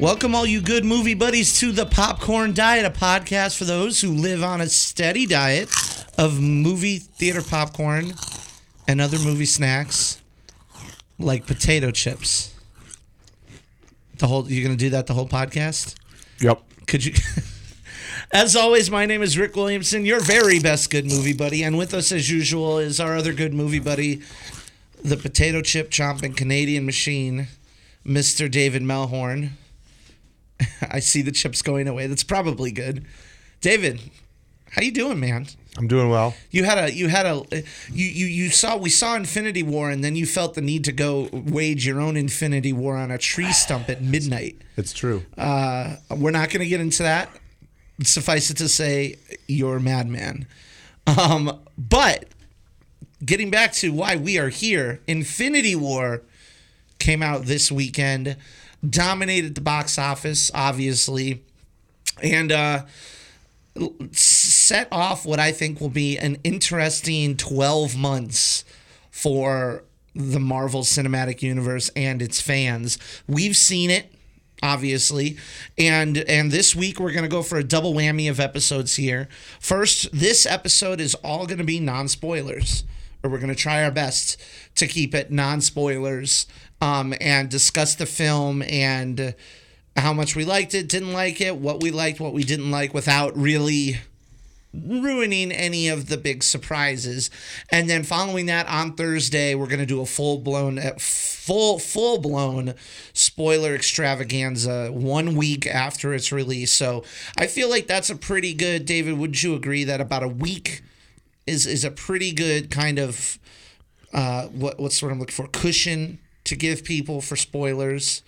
Welcome, all you good movie buddies, to the Popcorn Diet, a podcast for those who live on a steady diet of movie theater popcorn and other movie snacks like potato chips. The whole you're gonna do that the whole podcast? Yep. Could you? As always, my name is Rick Williamson, your very best good movie buddy, and with us as usual is our other good movie buddy, the potato chip chomping Canadian machine, Mr. David Melhorn. I see the chips going away. That's probably good. David, how you doing, man? I'm doing well. You had a you had a you you you saw we saw Infinity War and then you felt the need to go wage your own Infinity War on a tree stump at midnight. It's true. Uh, we're not going to get into that. Suffice it to say, you're a madman. Um, but getting back to why we are here, Infinity War came out this weekend, dominated the box office, obviously, and uh, set off what I think will be an interesting 12 months for the Marvel Cinematic Universe and its fans. We've seen it obviously and and this week we're going to go for a double whammy of episodes here first this episode is all going to be non-spoilers or we're going to try our best to keep it non-spoilers um, and discuss the film and how much we liked it didn't like it what we liked what we didn't like without really ruining any of the big surprises. And then following that on Thursday, we're going to do a full blown full full blown spoiler extravaganza 1 week after its release. So, I feel like that's a pretty good David, would you agree that about a week is is a pretty good kind of uh what what's what I'm looking for cushion to give people for spoilers?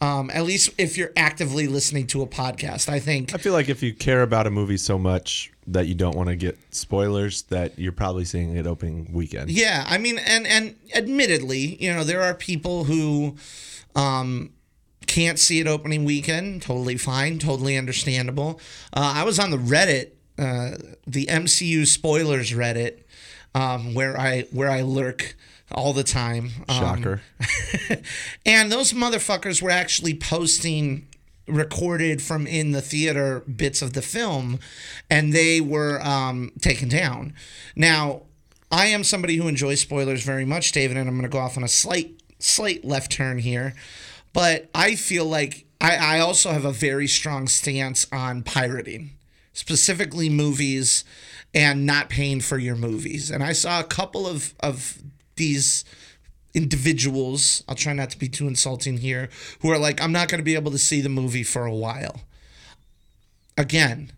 Um, at least if you're actively listening to a podcast, I think. I feel like if you care about a movie so much that you don't want to get spoilers, that you're probably seeing it opening weekend. Yeah, I mean, and and admittedly, you know, there are people who um, can't see it opening weekend. Totally fine, totally understandable. Uh, I was on the Reddit, uh, the MCU spoilers Reddit, um, where I where I lurk all the time. Um, Shocker. and those motherfuckers were actually posting recorded from in the theater bits of the film and they were um, taken down. Now, I am somebody who enjoys spoilers very much, David, and I'm going to go off on a slight slight left turn here. But I feel like I, I also have a very strong stance on pirating, specifically movies and not paying for your movies. And I saw a couple of, of these individuals, I'll try not to be too insulting here, who are like, I'm not going to be able to see the movie for a while. Again,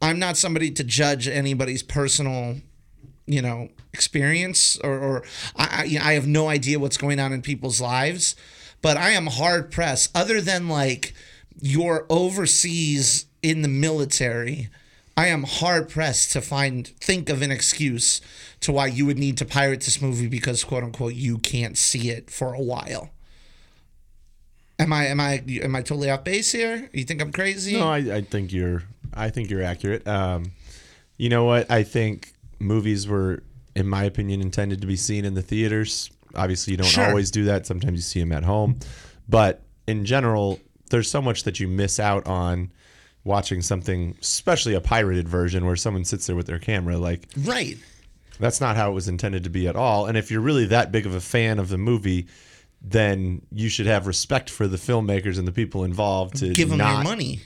I'm not somebody to judge anybody's personal, you know, experience or, or I, I have no idea what's going on in people's lives, but I am hard pressed, other than like you're overseas in the military. I am hard pressed to find think of an excuse to why you would need to pirate this movie because quote unquote you can't see it for a while. Am I am I am I totally off base here? You think I'm crazy? No, I, I think you're I think you're accurate. Um, you know what? I think movies were, in my opinion, intended to be seen in the theaters. Obviously, you don't Sure. always do that. Sometimes you see them at home, but in general, there's so much that you miss out on watching something, especially a pirated version where someone sits there with their camera. Like Right. That's not how it was intended to be at all. And if you're really that big of a fan of the movie, then you should have respect for the filmmakers and the people involved to Give them not your money.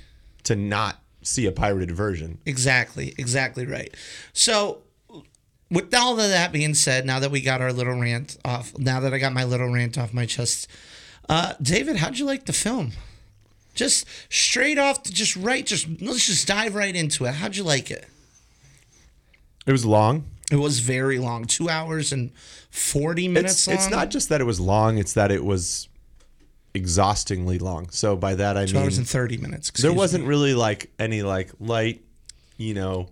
to not see a pirated version. Exactly, exactly right. So, with all of that being said, now that we got our little rant off, now that I got my little rant off my chest, uh, David, how'd you like the film? Just straight off, to just right, just let's just dive right into it. How'd you like it? It was long. It was very long, two hours and forty minutes It's, long. it's not just that it was long; it's that it was exhaustingly long. So by that I two mean hours and thirty minutes. there wasn't me. really like any like light, you know,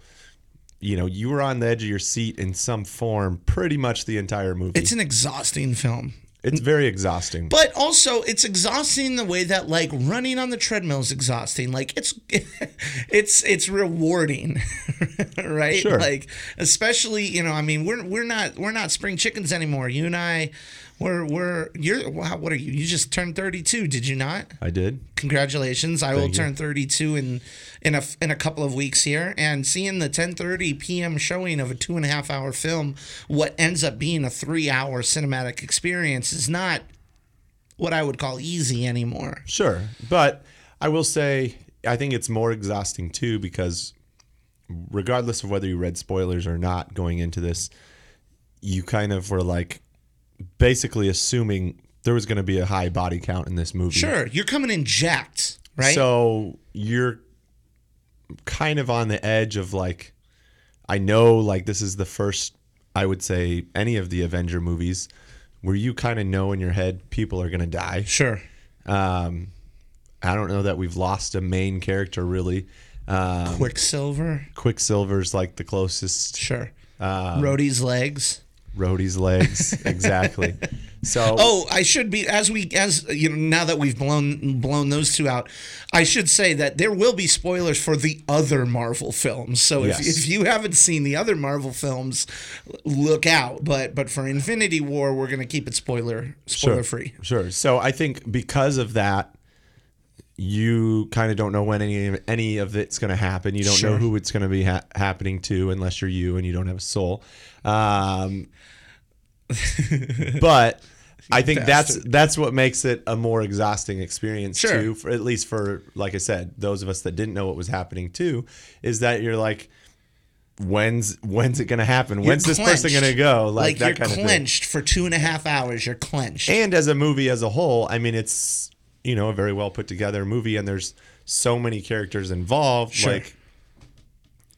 you know, you were on the edge of your seat in some form pretty much the entire movie. It's an exhausting film. It's very exhausting. But also, it's exhausting the way that like running on the treadmill is exhausting. Like it's it's it's rewarding, right? Sure. Like especially you know, I mean, we're we're not we're not spring chickens anymore. You and I, We're we're you're wow. What are you? You just turned 32, did you not? I did. Congratulations! I will you. turn 32 in in a in a couple of weeks here, and seeing the 10:30 p.m. showing of a two and a half hour film, what ends up being a three hour cinematic experience, is not what I would call easy anymore. Sure, but I will say I think it's more exhausting too because regardless of whether you read spoilers or not going into this, you kind of were like basically assuming there was going to be a high body count in this movie. Sure, you're coming in jacked, right? So you're kind of on the edge of like, I know like this is the first, I would say, any of the Avenger movies where you kind of know in your head people are going to die. sure. Um, I don't know that we've lost a main character really. Um, Quicksilver, Quicksilver's like the closest. sure. Um, Rhodey's legs. Rhodey's legs, exactly. So Oh, I should be as we as you know now that we've blown blown those two out, I should say that there will be spoilers for the other Marvel films. So if, Yes. if you haven't seen the other Marvel films, look out. But but for Infinity War, we're gonna keep it spoiler spoiler free. Sure. So I think because of that, you kind of don't know when any any of it's going to happen. You don't know who it's going to be ha- happening to unless you're you and you don't have a soul. Um, but I think that's that's what makes it a more exhausting experience Sure. too. For at least for like I said, those of us that didn't know what was happening too, is that you're like. When's when's it gonna happen? You're When's this person gonna go? Like, Like, that you're kind of thing. clenched for two and a half hours. You're clenched. And as a movie as a whole, I mean, it's you know a very well put together movie, and there's so many characters involved. Sure. Like,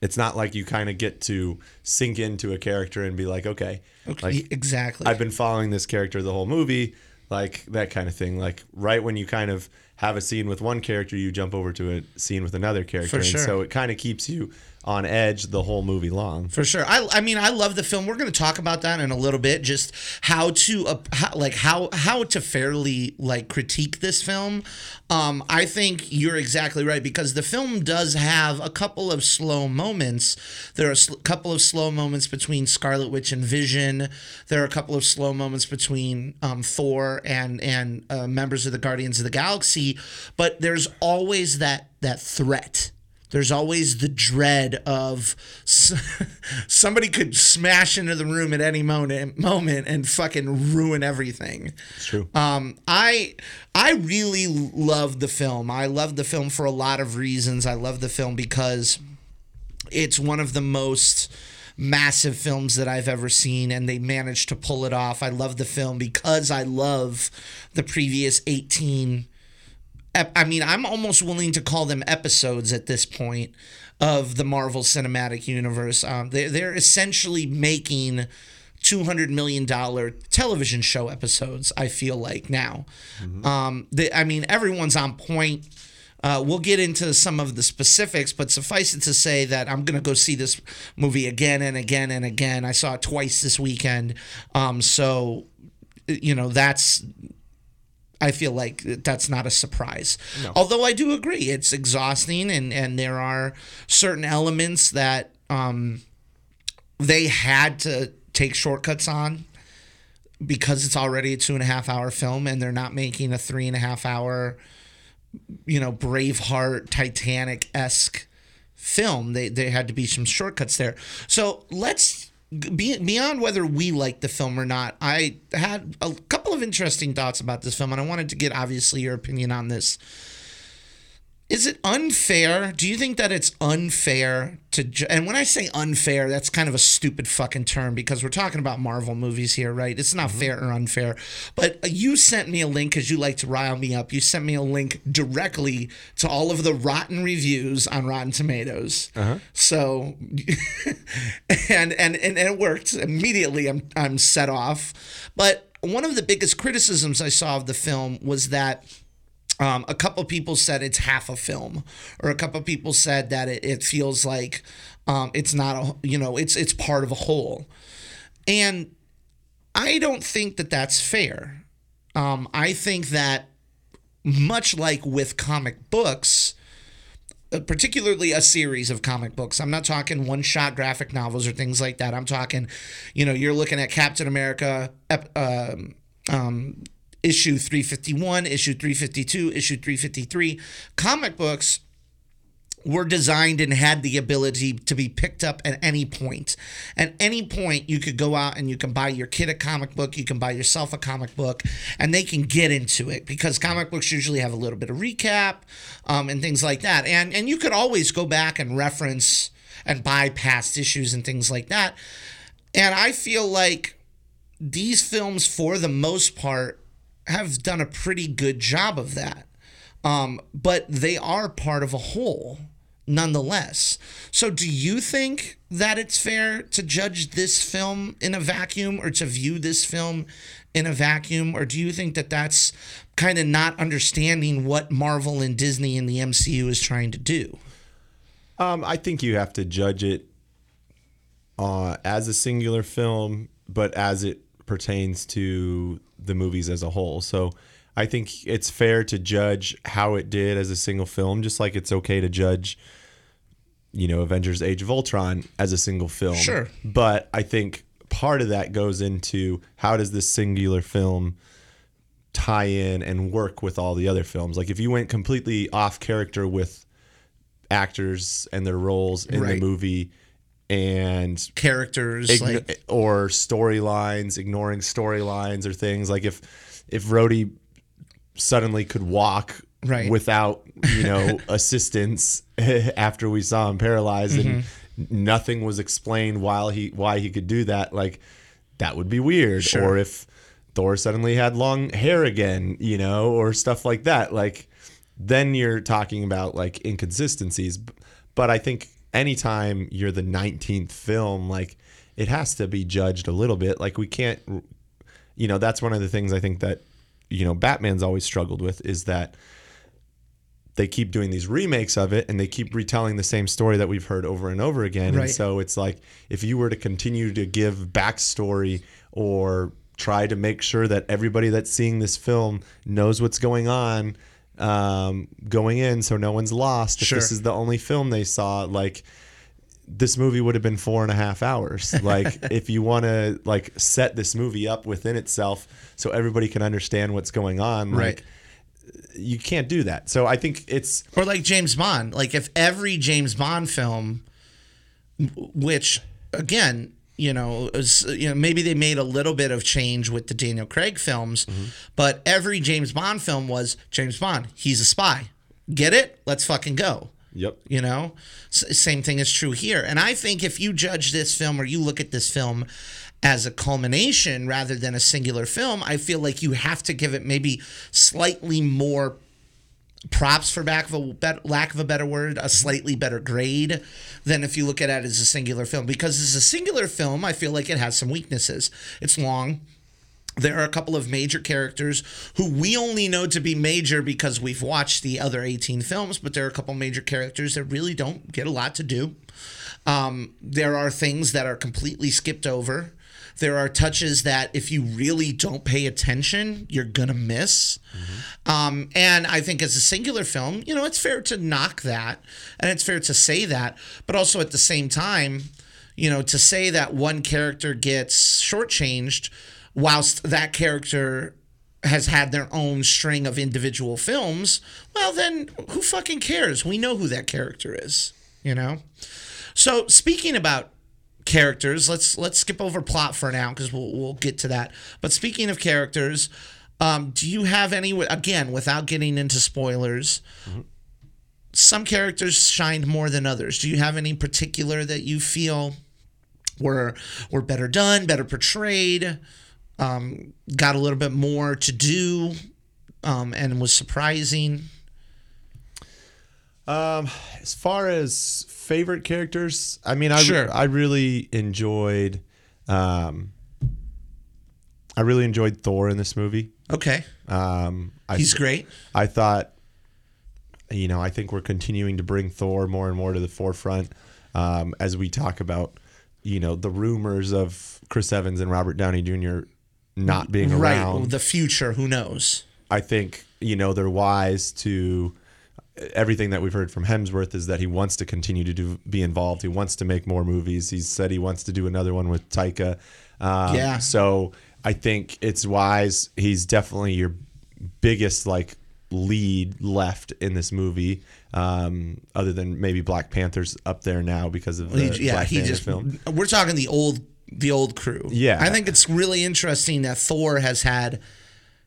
it's not like you kind of get to sink into a character and be like, okay, okay, like exactly. I've been following this character the whole movie, like that kind of thing. Like right when you kind of have a scene with one character, you jump over to a scene with another character, For and sure. so it kind of keeps you on edge the whole movie long. For sure. I, I mean, I love the film. We're going to talk about that in a little bit. Just how to uh, how, like how how to fairly like critique this film. Um, I think you're exactly right because the film does have a couple of slow moments. There are a sl- couple of slow moments between Scarlet Witch and Vision. There are a couple of slow moments between um, Thor and and uh, members of the Guardians of the Galaxy. But there's always that that threat. There's always the dread of somebody could smash into the room at any moment, moment and fucking ruin everything. It's true. Um, I I really love the film. I love the film for a lot of reasons. I love the film because it's one of the most massive films that I've ever seen, and they managed to pull it off. I love the film because I love the previous 18. I mean, I'm almost willing to call them episodes at this point of the Marvel Cinematic Universe. Um, they, they're essentially making $200 million television show episodes, I feel like now. Um, they, I mean, everyone's on point. Uh, we'll get into some of the specifics, but suffice it to say that I'm going to go see this movie again and again and again. I saw it twice this weekend. Um, so, you know, that's I feel like that's not a surprise. Although I do agree, it's exhausting, and and there are certain elements that um, they had to take shortcuts on because it's already a two and a half hour film, and they're not making a three and a half hour, you know, Braveheart, Titanic esque film. They they had to be some shortcuts there. So let's beyond whether we like the film or not. I had a couple of interesting thoughts about this film, and I wanted to get obviously your opinion on this. Is it unfair? Do you think that it's unfair to? Ju- and when I say unfair, that's kind of a stupid fucking term because we're talking about Marvel movies here, right? It's not mm-hmm. fair or unfair. But you sent me a link because you like to rile me up. You sent me a link directly to all of the rotten reviews on Rotten Tomatoes. Uh-huh. So, and and and it worked immediately. I'm I'm set off. But one of the biggest criticisms I saw of the film was that. Um, a couple people said it's half a film, or a couple people said that it, it feels like um, it's not a you know it's it's part of a whole, and I don't think that that's fair. Um, I think that much like with comic books, uh, particularly a series of comic books. I'm not talking one shot graphic novels or things like that. I'm talking, you know, you're looking at Captain America, um, um, issue 351, issue 352, issue 353. Comic books were designed and had the ability to be picked up at any point. At any point, you could go out and you can buy your kid a comic book, you can buy yourself a comic book, and they can get into it because comic books usually have a little bit of recap um, and things like that. And and you could always go back and reference and buy past issues and things like that. And I feel like these films, for the most part, have done a pretty good job of that. Um, but they are part of a whole nonetheless. So, do you think that it's fair to judge this film in a vacuum or to view this film in a vacuum? Or do you think that that's kind of not understanding what Marvel and Disney and the MCU is trying to do? Um, I think you have to judge it uh, as a singular film, but as it pertains to the movies as a whole. So I think it's fair to judge how it did as a single film, just like it's okay to judge, you know, Avengers Age of Ultron as a single film. Sure. But I think part of that goes into how does this singular film tie in and work with all the other films? Like if you went completely off character with actors and their roles in Right. the movie and Characters, igno- like, or storylines, ignoring storylines or things like if if Rhodey suddenly could walk Right. without you know assistance after we saw him paralyzed and Mm-hmm. nothing was explained while he why he could do that like that would be weird Sure. or if Thor suddenly had long hair again you know or stuff like that like then you're talking about like inconsistencies but I think anytime you're the 19th film like it has to be judged a little bit like we can't you know that's one of the things I think that you know Batman's always struggled with is that they keep doing these remakes of it and they keep retelling the same story that we've heard over and over again. Right. And so it's like if you were to continue to give backstory or try to make sure that everybody that's seeing this film knows what's going on um, going in so no one's lost. If Sure. this is the only film they saw, like this movie would have been four and a half hours. Like if you want to like set this movie up within itself so everybody can understand what's going on, Right. like you can't do that. So I think it's or like James Bond. Like if every James Bond film, which again, you know, is, you know, maybe they made a little bit of change with the Daniel Craig films, mm-hmm. but every James Bond film was James Bond. He's a spy. Get it? Let's fucking go. yep. You know, S- same thing is true here. And I think if you judge this film or you look at this film as a culmination rather than a singular film, I feel like you have to give it maybe slightly more props for back of a bet, lack of a better word, a slightly better grade than if you look at it as a singular film. Because as a singular film, I feel like it has some weaknesses. It's long. There are a couple of major characters who we only know to be major because we've watched the other 18 films, but there are a couple major characters that really don't get a lot to do. Um, there are things that are completely skipped over. There are touches that if you really don't pay attention, you're gonna miss. Um, and I think as a singular film, you know, it's fair to knock that, and it's fair to say that, but also at the same time, you know, to say that one character gets shortchanged whilst that character has had their own string of individual films, well, then who fucking cares? We know who that character is, you know? So speaking about characters, let's let's skip over plot for now because we'll we'll get to that. But speaking of characters, um, do you have any again without getting into spoilers? Some characters shined more than others. Do you have any particular that you feel were were better done, better portrayed, um, got a little bit more to do, um, and was surprising? Um, as far as favorite characters, I mean, I Sure. I really enjoyed, um, I really enjoyed Thor in this movie. Okay, Um, I he's great. I thought, you know, I think we're continuing to bring Thor more and more to the forefront um, as we talk about, you know, the rumors of Chris Evans and Robert Downey Jr. not being around. Right, the future. Who knows? I think you know they're wise to everything that we've heard from Hemsworth is that he wants to continue to do be involved. He wants to make more movies. He said he wants to do another one with Taika. Um, Yeah. So I think it's wise. He's definitely your biggest like lead left in this movie. Um, other than maybe Black Panther's up there now because of the He- yeah, Black he Panther just. film. We're talking the old, the old crew. Yeah. I think it's really interesting that Thor has had.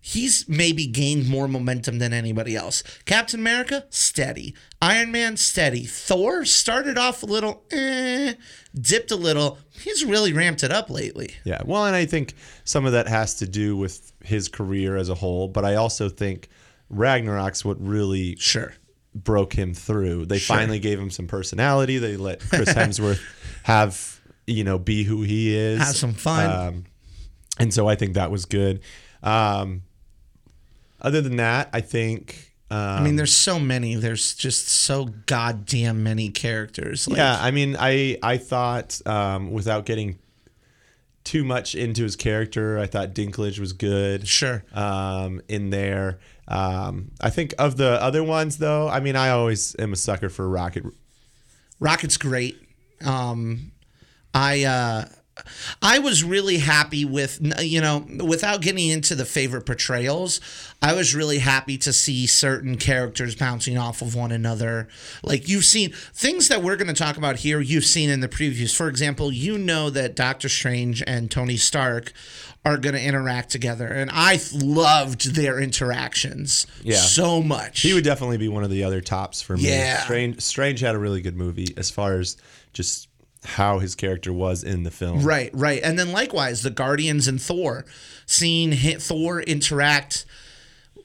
He's maybe gained more momentum than anybody else. Captain America, steady. Iron Man, steady. Thor started off a little, eh, dipped a little. He's really ramped it up lately. Yeah. Well, and I think some of that has to do with his career as a whole, but I also think Ragnarok's what really Sure. broke him through. They Sure. finally gave him some personality. They let Chris Hemsworth have, you know, be who he is. Have some fun. Um, and so I think that was good. Um, other than that, I think. Um, I mean, there's so many. There's just so goddamn many characters. Like, yeah, I mean, I I thought um, without getting too much into his character, I thought Dinklage was good. Sure. Um, in there, um, I think of the other ones though. I mean, I always am a sucker for Rocket. Rocket's great. Um, I uh, I was really happy with you know without getting into the favorite portrayals. I was really happy to see certain characters bouncing off of one another. Like you've seen things that we're going to talk about here. You've seen in the previews. For example, you know that Doctor Strange and Tony Stark are going to interact together, and I loved their interactions Yeah. so much. He would definitely be one of the other tops for me. Yeah. Strange Strange had a really good movie as far as just how his character was in the film. Right, right. And then likewise, the Guardians and Thor, seeing Thor interact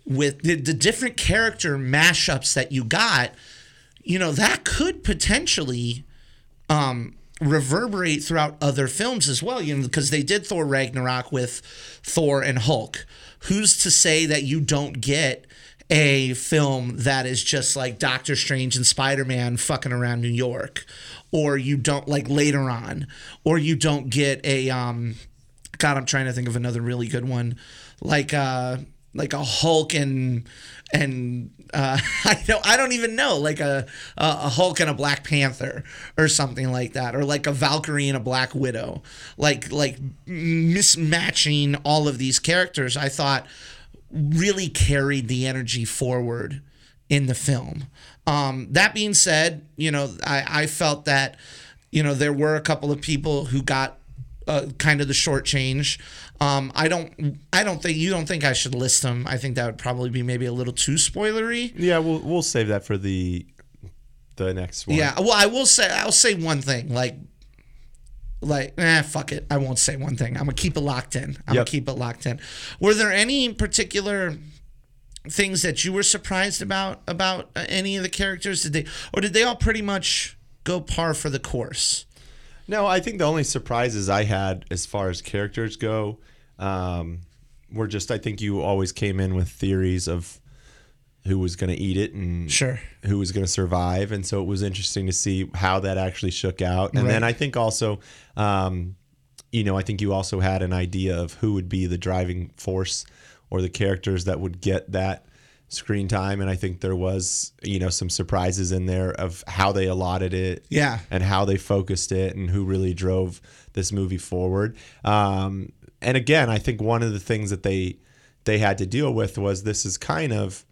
with the, the different character mashups that you got, you know, that could potentially um, reverberate throughout other films as well, you know, because they did Thor Ragnarok with Thor and Hulk. Who's to say that you don't get a film that is just like Doctor Strange and Spider Man fucking around New York? Or you don't like later on, or you don't get a um God, I'm trying to think of another really good one, like uh, like a Hulk and and uh, I don't I don't even know, like a a Hulk and a Black Panther or something like that, or like a Valkyrie and a Black Widow, like like mismatching all of these characters. I thought really carried the energy forward in the film. Um, that being said, you know, I, I felt that, you know, there were a couple of people who got uh, kind of the short change. Um, I don't, I don't think you don't think I should list them. I think that would probably be maybe a little too spoilery. Yeah, we'll we'll save that for the the next one. Yeah. Well, I will say, I'll say one thing, like, like, eh, fuck it. I won't say one thing. I'm gonna keep it locked in. I'm gonna keep it locked in. Were there any particular things that you were surprised about about uh, any of the characters? Did they, or did they all pretty much go par for the course? No, I think the only surprises I had as far as characters go um, were just I think you always came in with theories of who was going to eat it and Sure. who was going to survive, and so it was interesting to see how that actually shook out. And then I think also, um, you know, I think you also had an idea of who would be the driving force or the characters that would get that screen time and I think there was you know some surprises in there of how they allotted it Yeah. and how they focused it and who really drove this movie forward. Um, and again, I think one of the things that they they had to deal with was this is kind of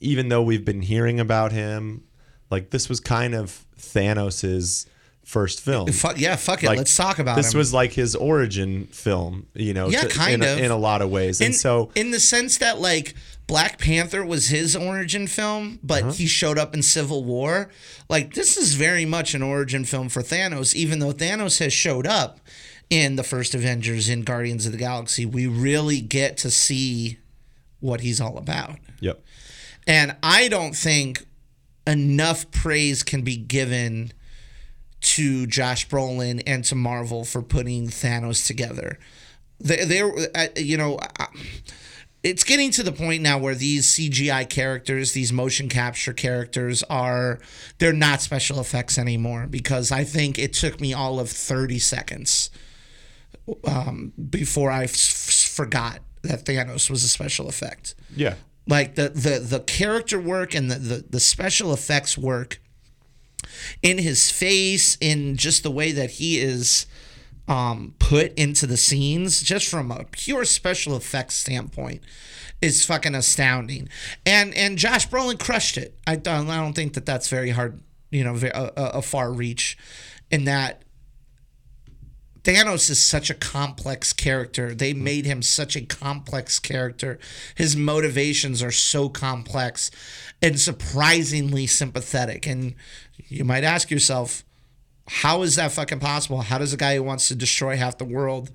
even though we've been hearing about him, like this was kind of Thanos's first film. Fuck yeah, fuck it. Like, Let's talk about this him. was like his origin film, you know, Yeah, to- kind in, a- of. in a lot of ways. And so in the sense that like Black Panther was his origin film, but Uh-huh. he showed up in Civil War. Like this is very much an origin film for Thanos, even though Thanos has showed up in the first Avengers in Guardians of the Galaxy. We really get to see what he's all about. yep. And I don't think enough praise can be given to Josh Brolin and to Marvel for putting Thanos together. They, they're, uh, you know, uh, it's getting to the point now where these CGI characters, these motion capture characters, are they're not special effects anymore because I think it took me all of thirty seconds um, before I f- f- forgot that Thanos was a special effect Yeah. like the the the character work and the, the the special effects work in his face in just the way that he is um, put into the scenes, just from a pure special effects standpoint, is fucking astounding. And and Josh Brolin crushed it. I don't I don't think that that's very hard, you know, a, a a far reach, in that Thanos is such a complex character. They made him such a complex character. His motivations are so complex and surprisingly sympathetic. And you might ask yourself, how is that fucking possible? How does a guy who wants to destroy half the world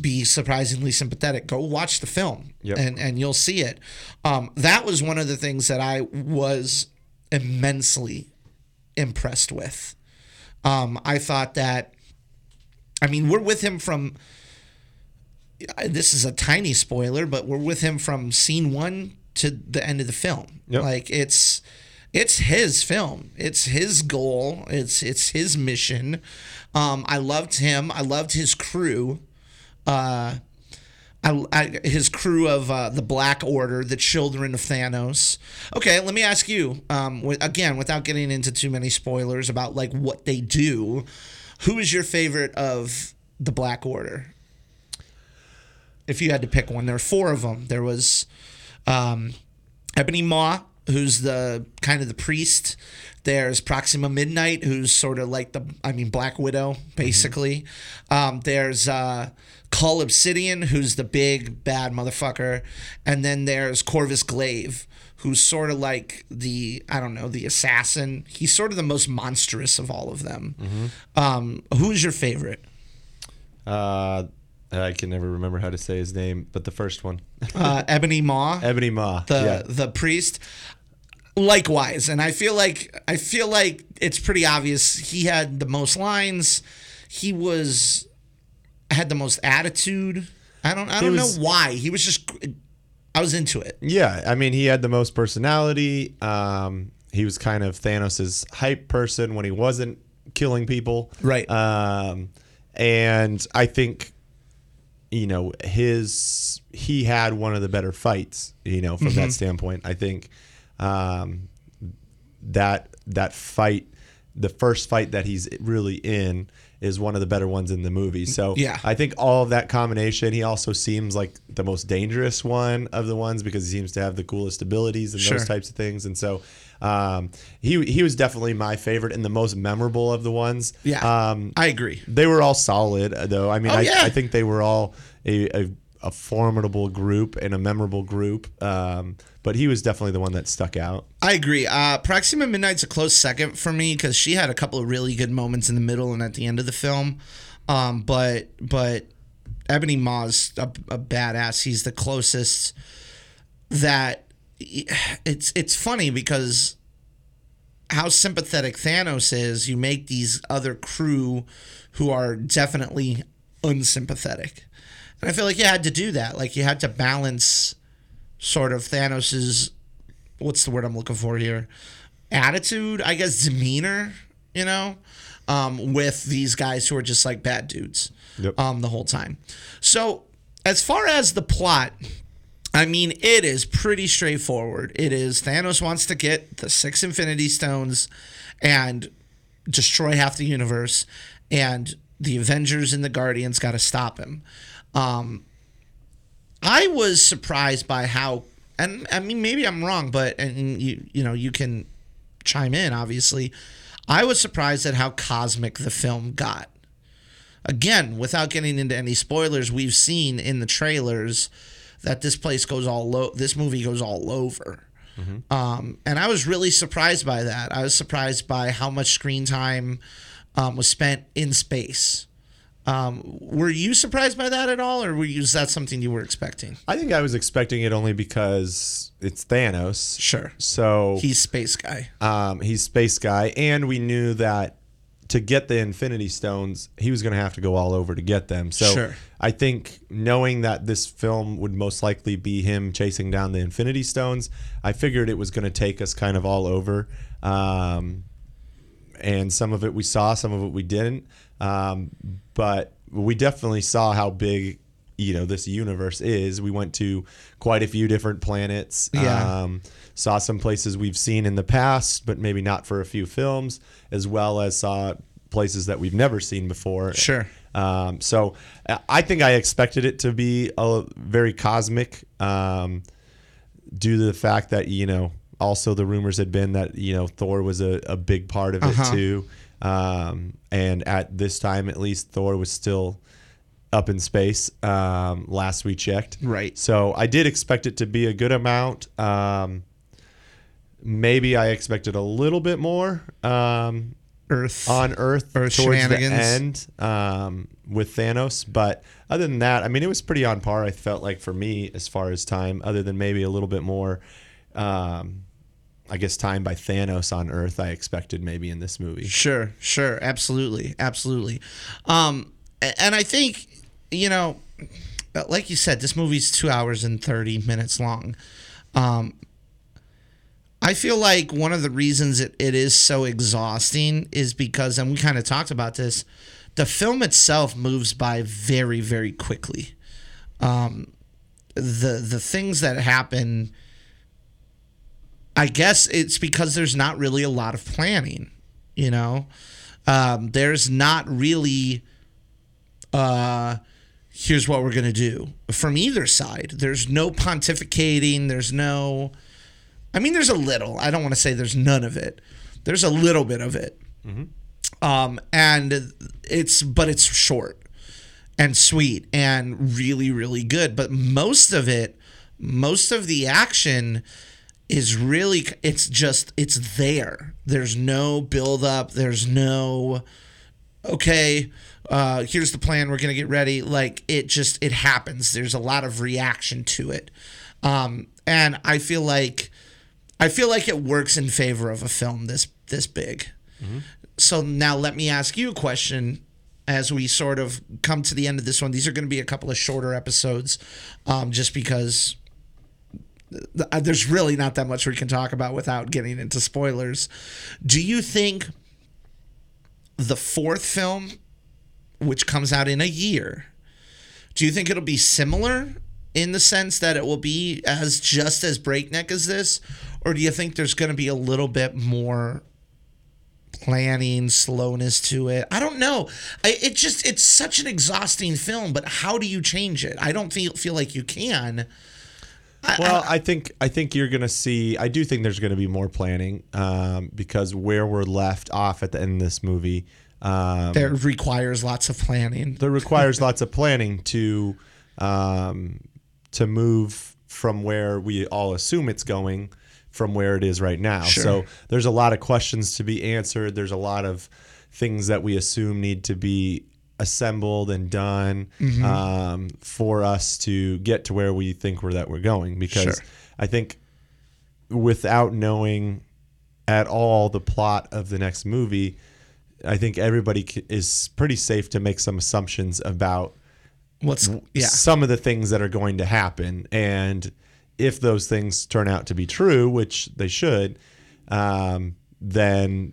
be surprisingly sympathetic? Go watch the film Yep. and, and you'll see it. Um, that was one of the things that I was immensely impressed with. Um, I thought that I mean, we're with him from. This is a tiny spoiler, but we're with him from scene one to the end of the film. Yep. Like it's, it's his film. It's his goal. It's it's his mission. Um, I loved him. I loved his crew. Uh, I, I, his crew of uh, the Black Order, the Children of Thanos. Okay, let me ask you um, again, without getting into too many spoilers about like what they do. Who is your favorite of the Black Order? If you had to pick one, there are four of them. There was um, Ebony Maw, who's the kind of the priest. There's Proxima Midnight, who's sort of like the, I mean, Black Widow, basically. Um, there's uh, Cull Obsidian, who's the big bad motherfucker. And then there's Corvus Glaive, who's sort of like the, I don't know, the assassin. He's sort of the most monstrous of all of them. Um, who's your favorite? Uh, I can never remember how to say his name, but the first one, Uh, Ebony Maw. Ebony Maw. the yeah. the priest likewise and i feel like i feel like it's pretty obvious he had the most lines he was had the most attitude i don't i don't was- know why he was just i was into it Yeah, I mean, he had the most personality. Um, he was kind of Thanos' hype person when he wasn't killing people. Right. Um, and I think, you know, his he had one of the better fights. You know, from Mm-hmm. that standpoint, I think um, that that fight, the first fight that he's really in. Is one of the better ones in the movie. So Yeah. I think all of that combination. He also seems like the most dangerous one of the ones because he seems to have the coolest abilities and Sure. those types of things. And so um, he he was definitely my favorite and the most memorable of the ones. yeah Um, i agree they were all solid uh, though. I mean, Oh, I, yeah. I think they were all a, a, a formidable group and a memorable group. Um, but he was definitely the one that stuck out. I agree. Uh, Proxima Midnight's a close second for me because she had a couple of really good moments in the middle and at the end of the film. Um, but but Ebony Maw's a, a badass. He's the closest that it's it's funny because how sympathetic Thanos is. You make these other crew who are definitely unsympathetic, and I feel like you had to do that. Like you had to balance sort of Thanos's what's the word I'm looking for here? Attitude, I guess demeanor, you know, um, with these guys who are just like bad dudes Yep. um, the whole time. So as far as the plot, I mean, it is pretty straightforward. It is Thanos wants to get the six Infinity Stones and destroy half the universe, and the Avengers and the Guardians got to stop him. Um, I was surprised by how, and I mean, maybe I'm wrong, but and you you know you can chime in. Obviously, I was surprised at how cosmic the film got. Again, without getting into any spoilers, we've seen in the trailers that this place goes all low. This movie goes all over. Um, and I was really surprised by that. I was surprised by how much screen time um, was spent in space. Um, were you surprised by that at all, or were you, is that something you were expecting? I think I was expecting it only because it's Thanos. Sure. So He's space guy. um, he's space guy, and we knew that to get the Infinity Stones, he was going to have to go all over to get them. So Sure. I think knowing that this film would most likely be him chasing down the Infinity Stones, I figured it was going to take us kind of all over. Um, and some of it we saw, some of it we didn't. Um, but we definitely saw how big you know this universe is. We went to quite a few different planets. Yeah. Um, saw some places we've seen in the past, but maybe not for a few films, as well as saw places that we've never seen before. Sure. Um, so I think I expected it to be a very cosmic, um, due to the fact that you know also the rumors had been that you know Thor was a, a big part of it Uh-huh. too, um, and at this time at least Thor was still up in space. Um, last we checked, Right. So I did expect it to be a good amount. Um, maybe I expected a little bit more. Um, Earth. on Earth, Earth towards the end um, with Thanos. But other than that, I mean, it was pretty on par. I felt like for me as far as time, other than maybe a little bit more, um, I guess time by Thanos on Earth. I expected maybe in this movie. Sure, sure, absolutely, absolutely. Um, and I think you know, like you said, this movie's two hours and thirty minutes long. Um, I feel like one of the reasons it, it is so exhausting is because, and we kind of talked about this, the film itself moves by very, very quickly. Um, the the things that happen I guess it's because there's not really a lot of planning, you know. Um, there's not really uh here's what we're going to do from either side. There's no pontificating, there's no I mean there's a little. I don't want to say there's none of it. There's a little bit of it. Um and it's but it's short and sweet and really really good, but most of it most of the action is really it's just it's there. There's no build up there's no okay uh here's the plan. We're gonna get ready. Like it just it happens. There's a lot of reaction to it. Um and i feel like i feel like it works in favor of a film this this big. So now let me ask you a question as we sort of come to the end of this one. These are going to be a couple of shorter episodes um, just because Uh, there's really not that much we can talk about without getting into spoilers. Do you think the fourth film, which comes out in a year, do you think it'll be similar in the sense that it will be as just as breakneck as this, or do you think there's going to be a little bit more planning slowness to it? I don't know. I, it just it's such an exhausting film but how do you change it? I don't feel feel like you can Well, I think I think you're gonna see. I do think there's gonna be more planning um, because where we're left off at the end of this movie, um, there requires lots of planning. there requires lots of planning to um, to move from where we all assume it's going from where it is right now. Sure. So there's a lot of questions to be answered. There's a lot of things that we assume need to be assembled and done Mm-hmm. um, for us to get to where we think we're that we're going. Because Sure. I think without knowing at all the plot of the next movie, I think everybody is pretty safe to make some assumptions about What's yeah? some of the things that are going to happen. And if those things turn out to be true, which they should, um, then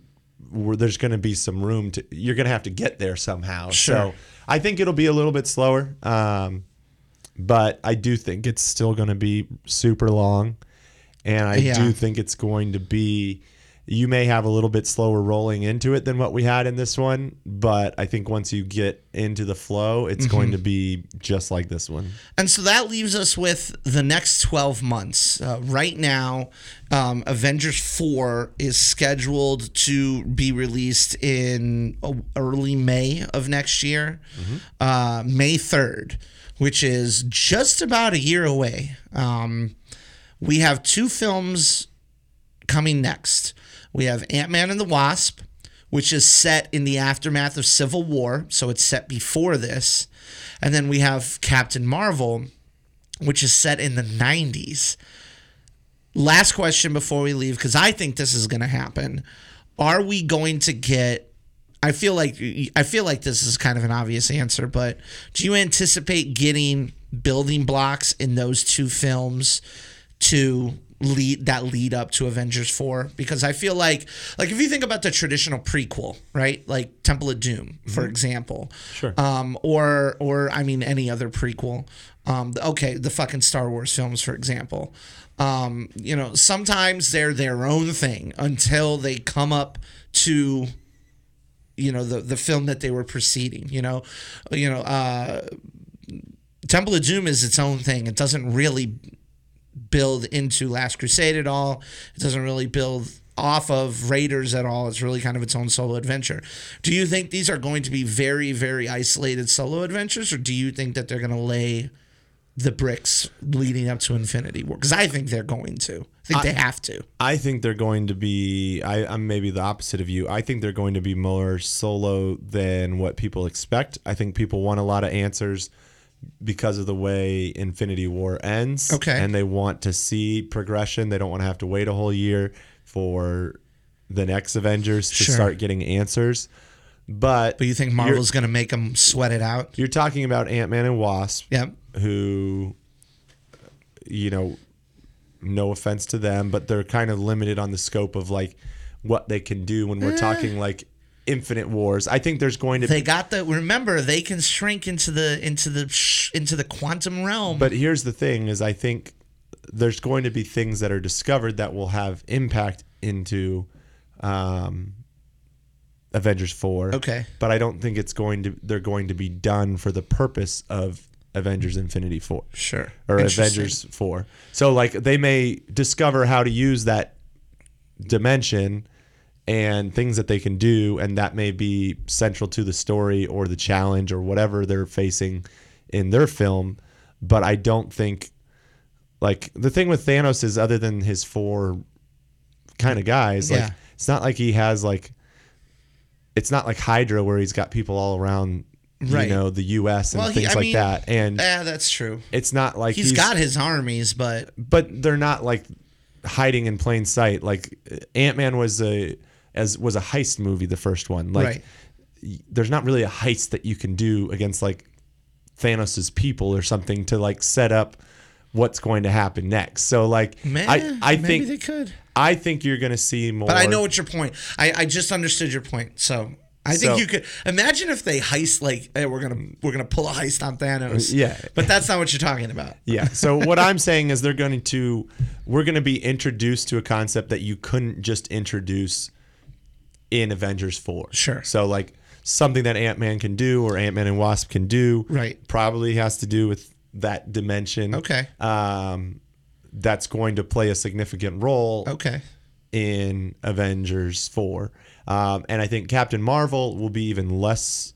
there's going to be some room to, you're going to have to get there somehow. Sure. So I think it'll be a little bit slower. Um, but I do think it's still going to be super long. And I Yeah. do think it's going to be, you may have a little bit slower rolling into it than what we had in this one. But I think once you get into the flow, it's going to be just like this one. And so that leaves us with the next 12 months. Uh, right now, um, Avengers 4 is scheduled to be released in uh, early May of next year, uh, May 3rd, which is just about a year away. Um, we have two films coming next. We have Ant Man and the Wasp, which is set in the aftermath of Civil War, so it's set before this. And then we have Captain Marvel, which is set in the 90s. Last question before we leave, because I think this is going to happen. Are we going to get? I feel like I feel like this is kind of an obvious answer, but do you anticipate getting building blocks in those two films to lead that lead up to Avengers 4 because I feel like like if you think about the traditional prequel, right? Like Temple of Doom, for example. Sure. Um or or I mean any other prequel. Um okay, the fucking Star Wars films for example. Um you know, sometimes they're their own thing until they come up to you know the the film that they were preceding. You know, you know, uh, Temple of Doom is its own thing. It doesn't really build into Last Crusade at all. It doesn't really build off of Raiders at all. It's really kind of its own solo adventure. Do you think these are going to be very, very isolated solo adventures, or do you think that they're going to lay the bricks leading up to Infinity War? Because I think they're going to. I think they have to. I think they're going to be. I, I'm maybe the opposite of you. I think they're going to be more solo than what people expect. I think people want a lot of answers because of the way Infinity War ends. Okay. And they want to see progression. They don't want to have to wait a whole year for the next Avengers to Sure. start getting answers. But, But you think Marvel's going to make them sweat it out? you're talking about Ant Man and Wasp, Yep. who, you know, no offense to them, but they're kind of limited on the scope of like what they can do when Eh. we're talking like Infinite Wars. I think there's going to They got the remember they can shrink into the into the sh- into the quantum realm. But here's the thing: is I think there's going to be things that are discovered that will have impact into um, Avengers Four. Okay. But I don't think it's going to. They're going to be done for the purpose of Avengers Infinity Four sure. or Avengers Four. So like they may discover how to use that dimension and things that they can do, and that may be central to the story or the challenge or whatever they're facing in their film. But I don't think like the thing with Thanos is other than his four kind of guys, Yeah. like it's not like he has like it's not like Hydra where he's got people all around Right. you know the US and Well, things I like mean, that. And Yeah, that's true. it's not like he's got his armies, but but they're not like hiding in plain sight. Like Ant Man was a as was a heist movie, the first one. Like Right. y- there's not really a heist that you can do against like Thanos's people or something to like set up what's going to happen next. So like man, I I maybe think they could. I think you're gonna see more. But I know what your point. I, I just understood your point. So I think So- you could imagine if they heist like hey, we're gonna we're gonna pull a heist on Thanos. Yeah. But that's not what you're talking about. Yeah. So what I'm saying is they're going to we're going to be introduced to a concept that you couldn't just introduce in Avengers 4. Sure. So like something that Ant-Man can do or Ant-Man and Wasp can do Right. probably has to do with that dimension. Okay. Um that's going to play a significant role Okay. in Avengers 4. Um, and I think Captain Marvel will be even less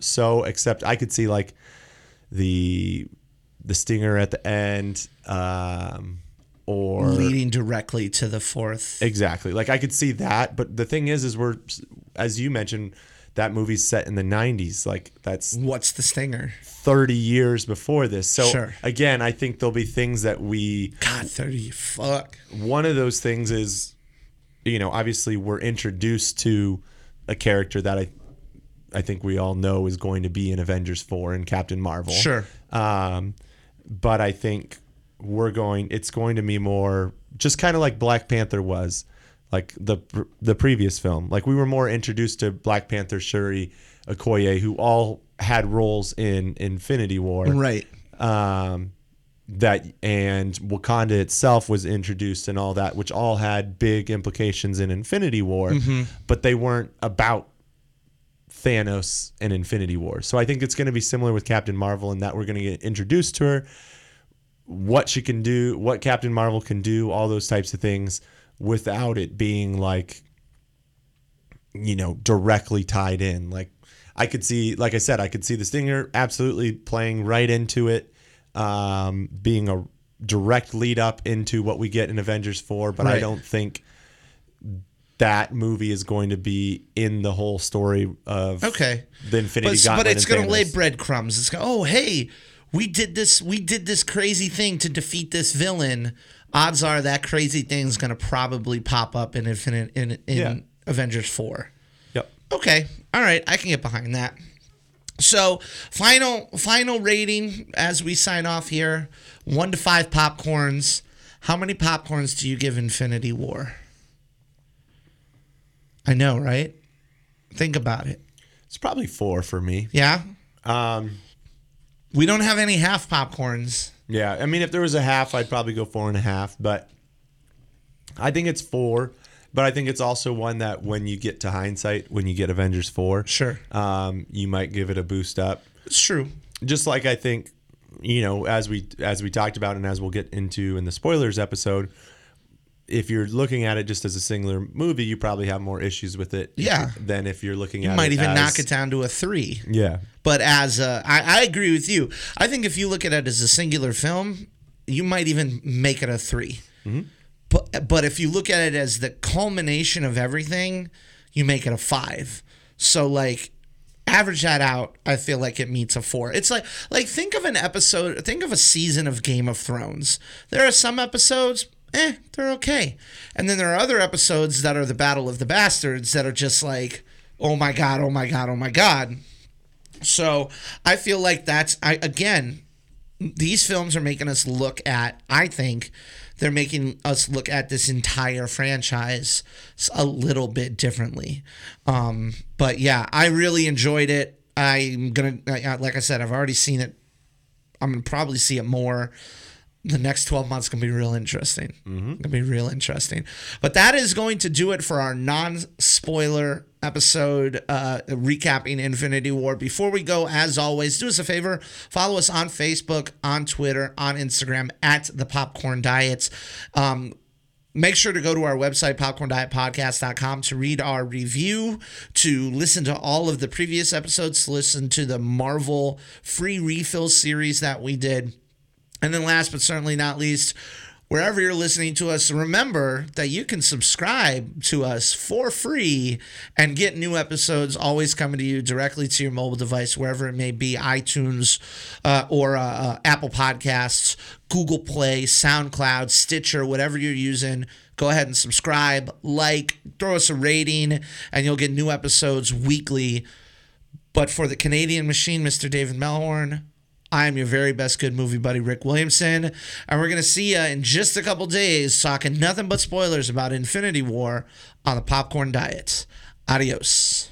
so, except I could see like the the stinger at the end um, or Leading directly to the fourth. exactly like I could see that. But the thing is, is we're as you mentioned, that movie's set in the 90s. Like that's What's the stinger? 30 years before this. So Sure. again, I think there'll be things that we God, thirty. Fuck. one of those things is you know obviously we're introduced to a character that i i think we all know is going to be in avengers 4 and captain marvel Sure. um but i think we're going it's going to be more just kind of like black panther was like the the previous film like we were more introduced to black panther shuri okoye who all had roles in infinity war Right. um, that and Wakanda itself was introduced and all that, which all had big implications in Infinity War, but they weren't about Thanos and Infinity War. So I think it's going to be similar with Captain Marvel in that we're going to get introduced to her, what she can do, what Captain Marvel can do, all those types of things without it being like you know, directly tied in. Like I could see, like I said, I could see the Stinger absolutely playing right into it, um, being a direct lead up into what we get in Avengers 4, but I don't think that movie is going to be in the whole story of Okay. the Infinity But, Gauntlet. but it's going to lay breadcrumbs. It's going, oh, hey, we did this. We did this crazy thing to defeat this villain. Odds are that crazy thing's going to probably pop up in Infinite in, in Yeah. Avengers Four. Yep. Okay, all right, I can get behind that. So final final rating as we sign off here: one to five popcorns. How many popcorns do you give Infinity War? I know, right? Think about it. It's probably four for me. Yeah. Um, We don't have any half popcorns. Yeah, I mean, if there was a half, I'd probably go four and a half, but I think it's four. But I think it's also one that when you get to hindsight, when you get Avengers four, Sure. um, you might give it a boost up. It's true. Just like I think, you know, as we as we talked about and as we'll get into in the spoilers episode, if you're looking at it just as a singular movie, you probably have more issues with it. Yeah. Than if you're looking at You at might it even as- knock it down to a three. Yeah. But as a, I, I agree with you. I think if you look at it as a singular film, you might even make it a 3 mm-hmm. But but if you look at it as the culmination of everything, you make it a five. So like average that out, I feel like it meets a four. It's like like think of an episode, think of a season of Game of Thrones. There are some episodes, eh, they're okay, and then there are other episodes that are the Battle of the Bastards that are just like, oh my god, oh my god, oh my god. So I feel like that's I again, these films are making us look at. I think they're making us look at this entire franchise a little bit differently. Um, but yeah, I really enjoyed it. I'm gonna, like I said, I've already seen it. I'm gonna probably see it more. The next 12 months gonna be real interesting. Gonna be real interesting. But that is going to do it for our non-spoiler episode uh, recapping Infinity War. Before we go, as always, do us a favor: follow us on Facebook, on Twitter, on Instagram at the Popcorn Diets. Um, Make sure to go to our website, popcorndietpodcast.com, to read our review, to listen to all of the previous episodes, to listen to the Marvel free refill series that we did. And then, last but certainly not least, wherever you're listening to us, remember that you can subscribe to us for free and get new episodes always coming to you directly to your mobile device, wherever it may be iTunes uh, or uh, uh, Apple Podcasts, Google Play, SoundCloud, Stitcher, whatever you're using. Go ahead and subscribe, like, throw us a rating, and you'll get new episodes weekly. But for the Canadian machine, Mr. David Melhorn, I am your very best good movie buddy, Rick Williamson. And we're going to see you in just a couple days talking nothing but spoilers about Infinity War on the Popcorn Diet. Adios.